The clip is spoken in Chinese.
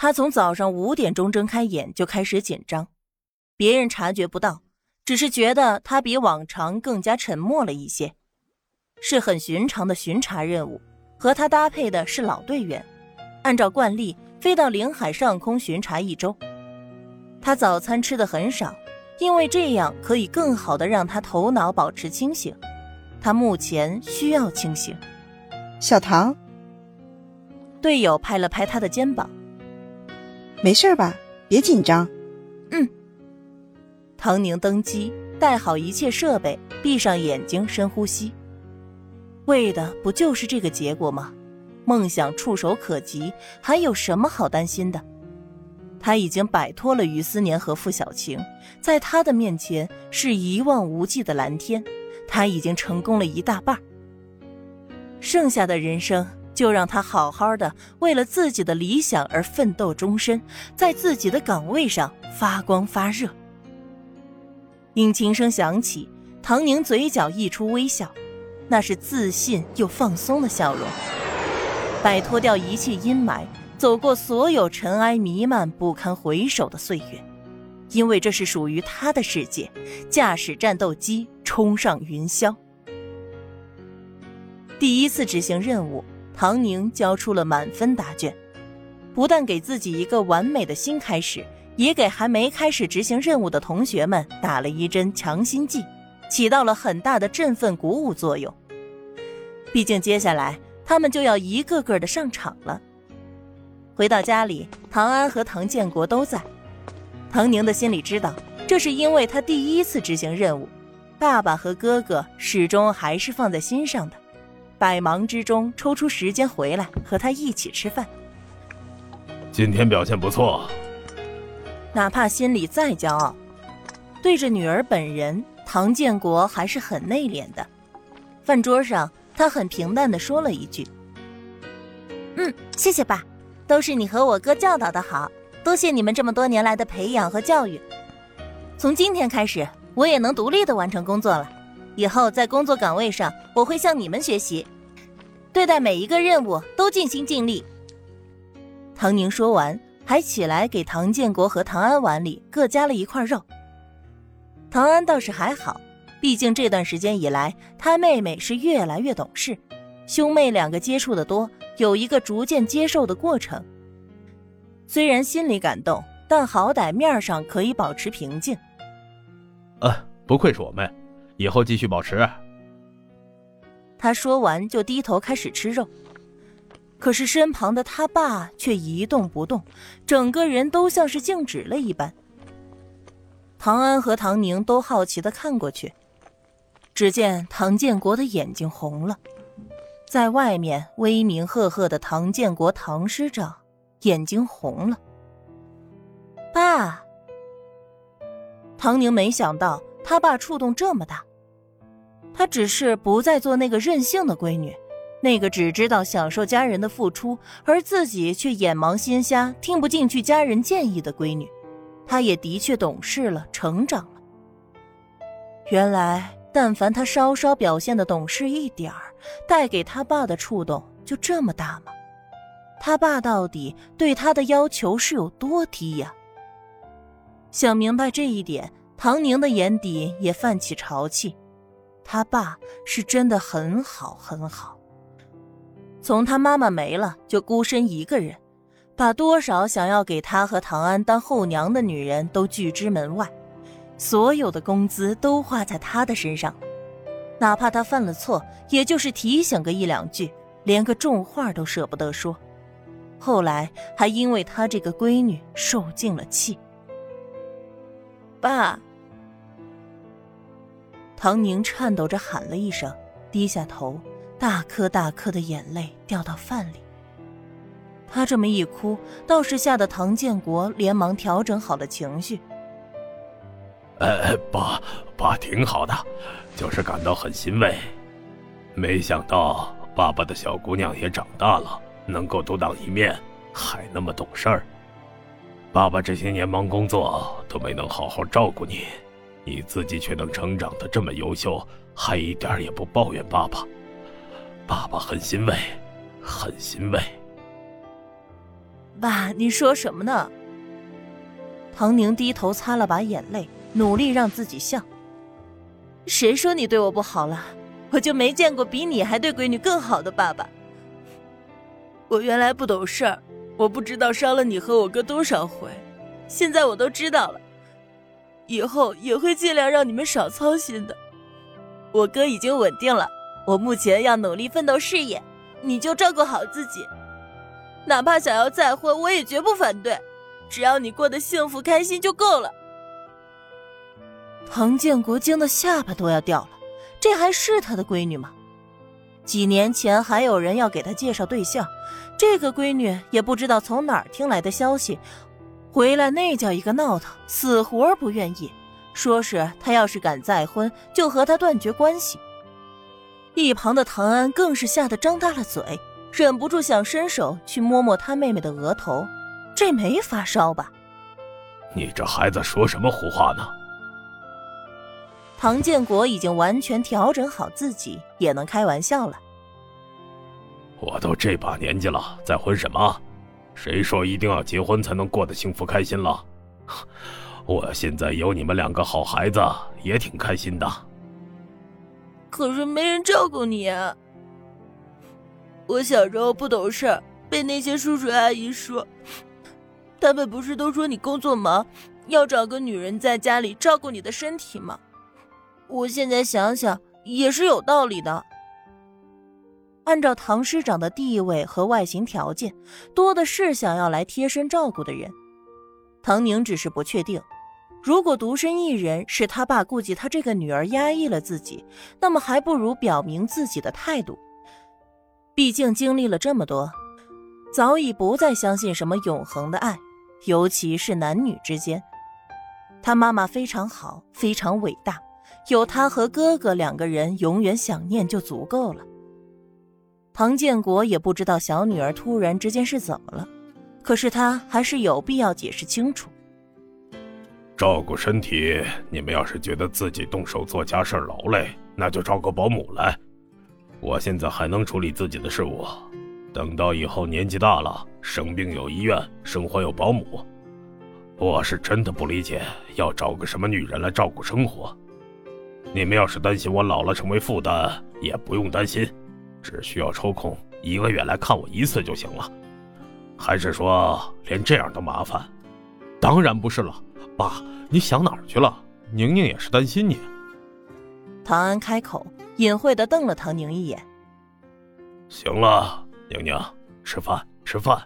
他从早上五点钟睁开眼就开始紧张，别人察觉不到，只是觉得他比往常更加沉默了一些。是很寻常的巡查任务，和他搭配的是老队员，按照惯例飞到领海上空巡查一周。他早餐吃的很少，因为这样可以更好的让他头脑保持清醒。他目前需要清醒。小唐，队友拍了拍他的肩膀。没事吧？别紧张。嗯。唐宁登机，带好一切设备，闭上眼睛，深呼吸。为的不就是这个结果吗？梦想触手可及，还有什么好担心的？他已经摆脱了于思年和付小晴，在他的面前是一望无际的蓝天。他已经成功了一大半，剩下的人生。就让他好好的为了自己的理想而奋斗终身，在自己的岗位上发光发热。引擎声响起，唐宁嘴角溢出微笑，那是自信又放松的笑容。摆脱掉一切阴霾，走过所有尘埃弥漫不堪回首的岁月，因为这是属于他的世界。驾驶战斗机冲上云霄，第一次执行任务。唐宁交出了满分答卷，不但给自己一个完美的新开始，也给还没开始执行任务的同学们打了一针强心剂，起到了很大的振奋鼓舞作用。毕竟接下来他们就要一个个的上场了。回到家里，唐安和唐建国都在。唐宁的心里知道，这是因为他第一次执行任务，爸爸和哥哥始终还是放在心上的。百忙之中抽出时间回来和他一起吃饭。今天表现不错，哪怕心里再骄傲，对着女儿本人，唐建国还是很内敛的。饭桌上，他很平淡的说了一句：“嗯，谢谢爸，都是你和我哥教导的好，多谢你们这么多年来的培养和教育。从今天开始，我也能独立的完成工作了。”以后在工作岗位上，我会向你们学习，对待每一个任务都尽心尽力。唐宁说完，还起来给唐建国和唐安碗里各加了一块肉。唐安倒是还好，毕竟这段时间以来，他妹妹是越来越懂事，兄妹两个接触的多，有一个逐渐接受的过程。虽然心里感动，但好歹面上可以保持平静。啊，不愧是我妹。以后继续保持。他说完就低头开始吃肉，可是身旁的他爸却一动不动，整个人都像是静止了一般。唐安和唐宁都好奇的看过去，只见唐建国的眼睛红了，在外面威名赫赫的唐建国唐师长眼睛红了。爸，唐宁没想到他爸触动这么大。她只是不再做那个任性的闺女，那个只知道享受家人的付出，而自己却眼盲心瞎，听不进去家人建议的闺女。她也的确懂事了，成长了。原来，但凡她稍稍表现的懂事一点儿，带给他爸的触动就这么大吗？他爸到底对她的要求是有多低呀？想明白这一点，唐宁的眼底也泛起潮气。他爸是真的很好很好，从他妈妈没了就孤身一个人，把多少想要给他和唐安当后娘的女人都拒之门外，所有的工资都花在他的身上，哪怕他犯了错，也就是提醒个一两句，连个重话都舍不得说。后来还因为他这个闺女受尽了气，爸。唐宁颤抖着喊了一声，低下头，大颗大颗的眼泪掉到饭里。他这么一哭，倒是吓得唐建国连忙调整好了情绪。呃，爸，爸挺好的，就是感到很欣慰。没想到爸爸的小姑娘也长大了，能够独当一面，还那么懂事儿。爸爸这些年忙工作，都没能好好照顾你。你自己却能成长的这么优秀，还一点也不抱怨爸爸，爸爸很欣慰，很欣慰。爸，你说什么呢？唐宁低头擦了把眼泪，努力让自己笑。谁说你对我不好了？我就没见过比你还对闺女更好的爸爸。我原来不懂事儿，我不知道伤了你和我哥多少回，现在我都知道了，以后也会尽量让你们少操心的。我哥已经稳定了，我目前要努力奋斗事业，你就照顾好自己。哪怕想要再婚，我也绝不反对，只要你过得幸福开心就够了。唐建国惊得下巴都要掉了，这还是他的闺女吗？几年前还有人要给他介绍对象，这个闺女也不知道从哪儿听来的消息，回来那叫一个闹腾，死活不愿意，说是他要是敢再婚，就和他断绝关系。一旁的唐安更是吓得张大了嘴，忍不住想伸手去摸摸他妹妹的额头，这没发烧吧？你这孩子说什么胡话呢？唐建国已经完全调整好自己，也能开玩笑了。我都这把年纪了，再婚什么？谁说一定要结婚才能过得幸福开心了？我现在有你们两个好孩子，也挺开心的。可是没人照顾你啊！我小时候不懂事，被那些叔叔阿姨说，他们不是都说你工作忙，要找个女人在家里照顾你的身体吗？我现在想想也是有道理的。按照唐师长的地位和外形条件，多的是想要来贴身照顾的人。唐宁只是不确定，如果独身一人是他爸顾及他这个女儿压抑了自己，那么还不如表明自己的态度。毕竟经历了这么多，早已不再相信什么永恒的爱，尤其是男女之间。他妈妈非常好，非常伟大。有他和哥哥两个人永远想念就足够了。唐建国也不知道小女儿突然之间是怎么了，可是他还是有必要解释清楚。照顾身体，你们要是觉得自己动手做家事劳累，那就找个保姆来。我现在还能处理自己的事务，等到以后年纪大了，生病有医院，生活有保姆，我是真的不理解要找个什么女人来照顾生活。你们要是担心我老了成为负担，也不用担心，只需要抽空一个月来看我一次就行了。还是说连这样都麻烦？当然不是了，爸，你想哪儿去了？宁宁也是担心你。唐安开口，隐晦的瞪了唐宁一眼。行了，宁宁，吃饭，吃饭。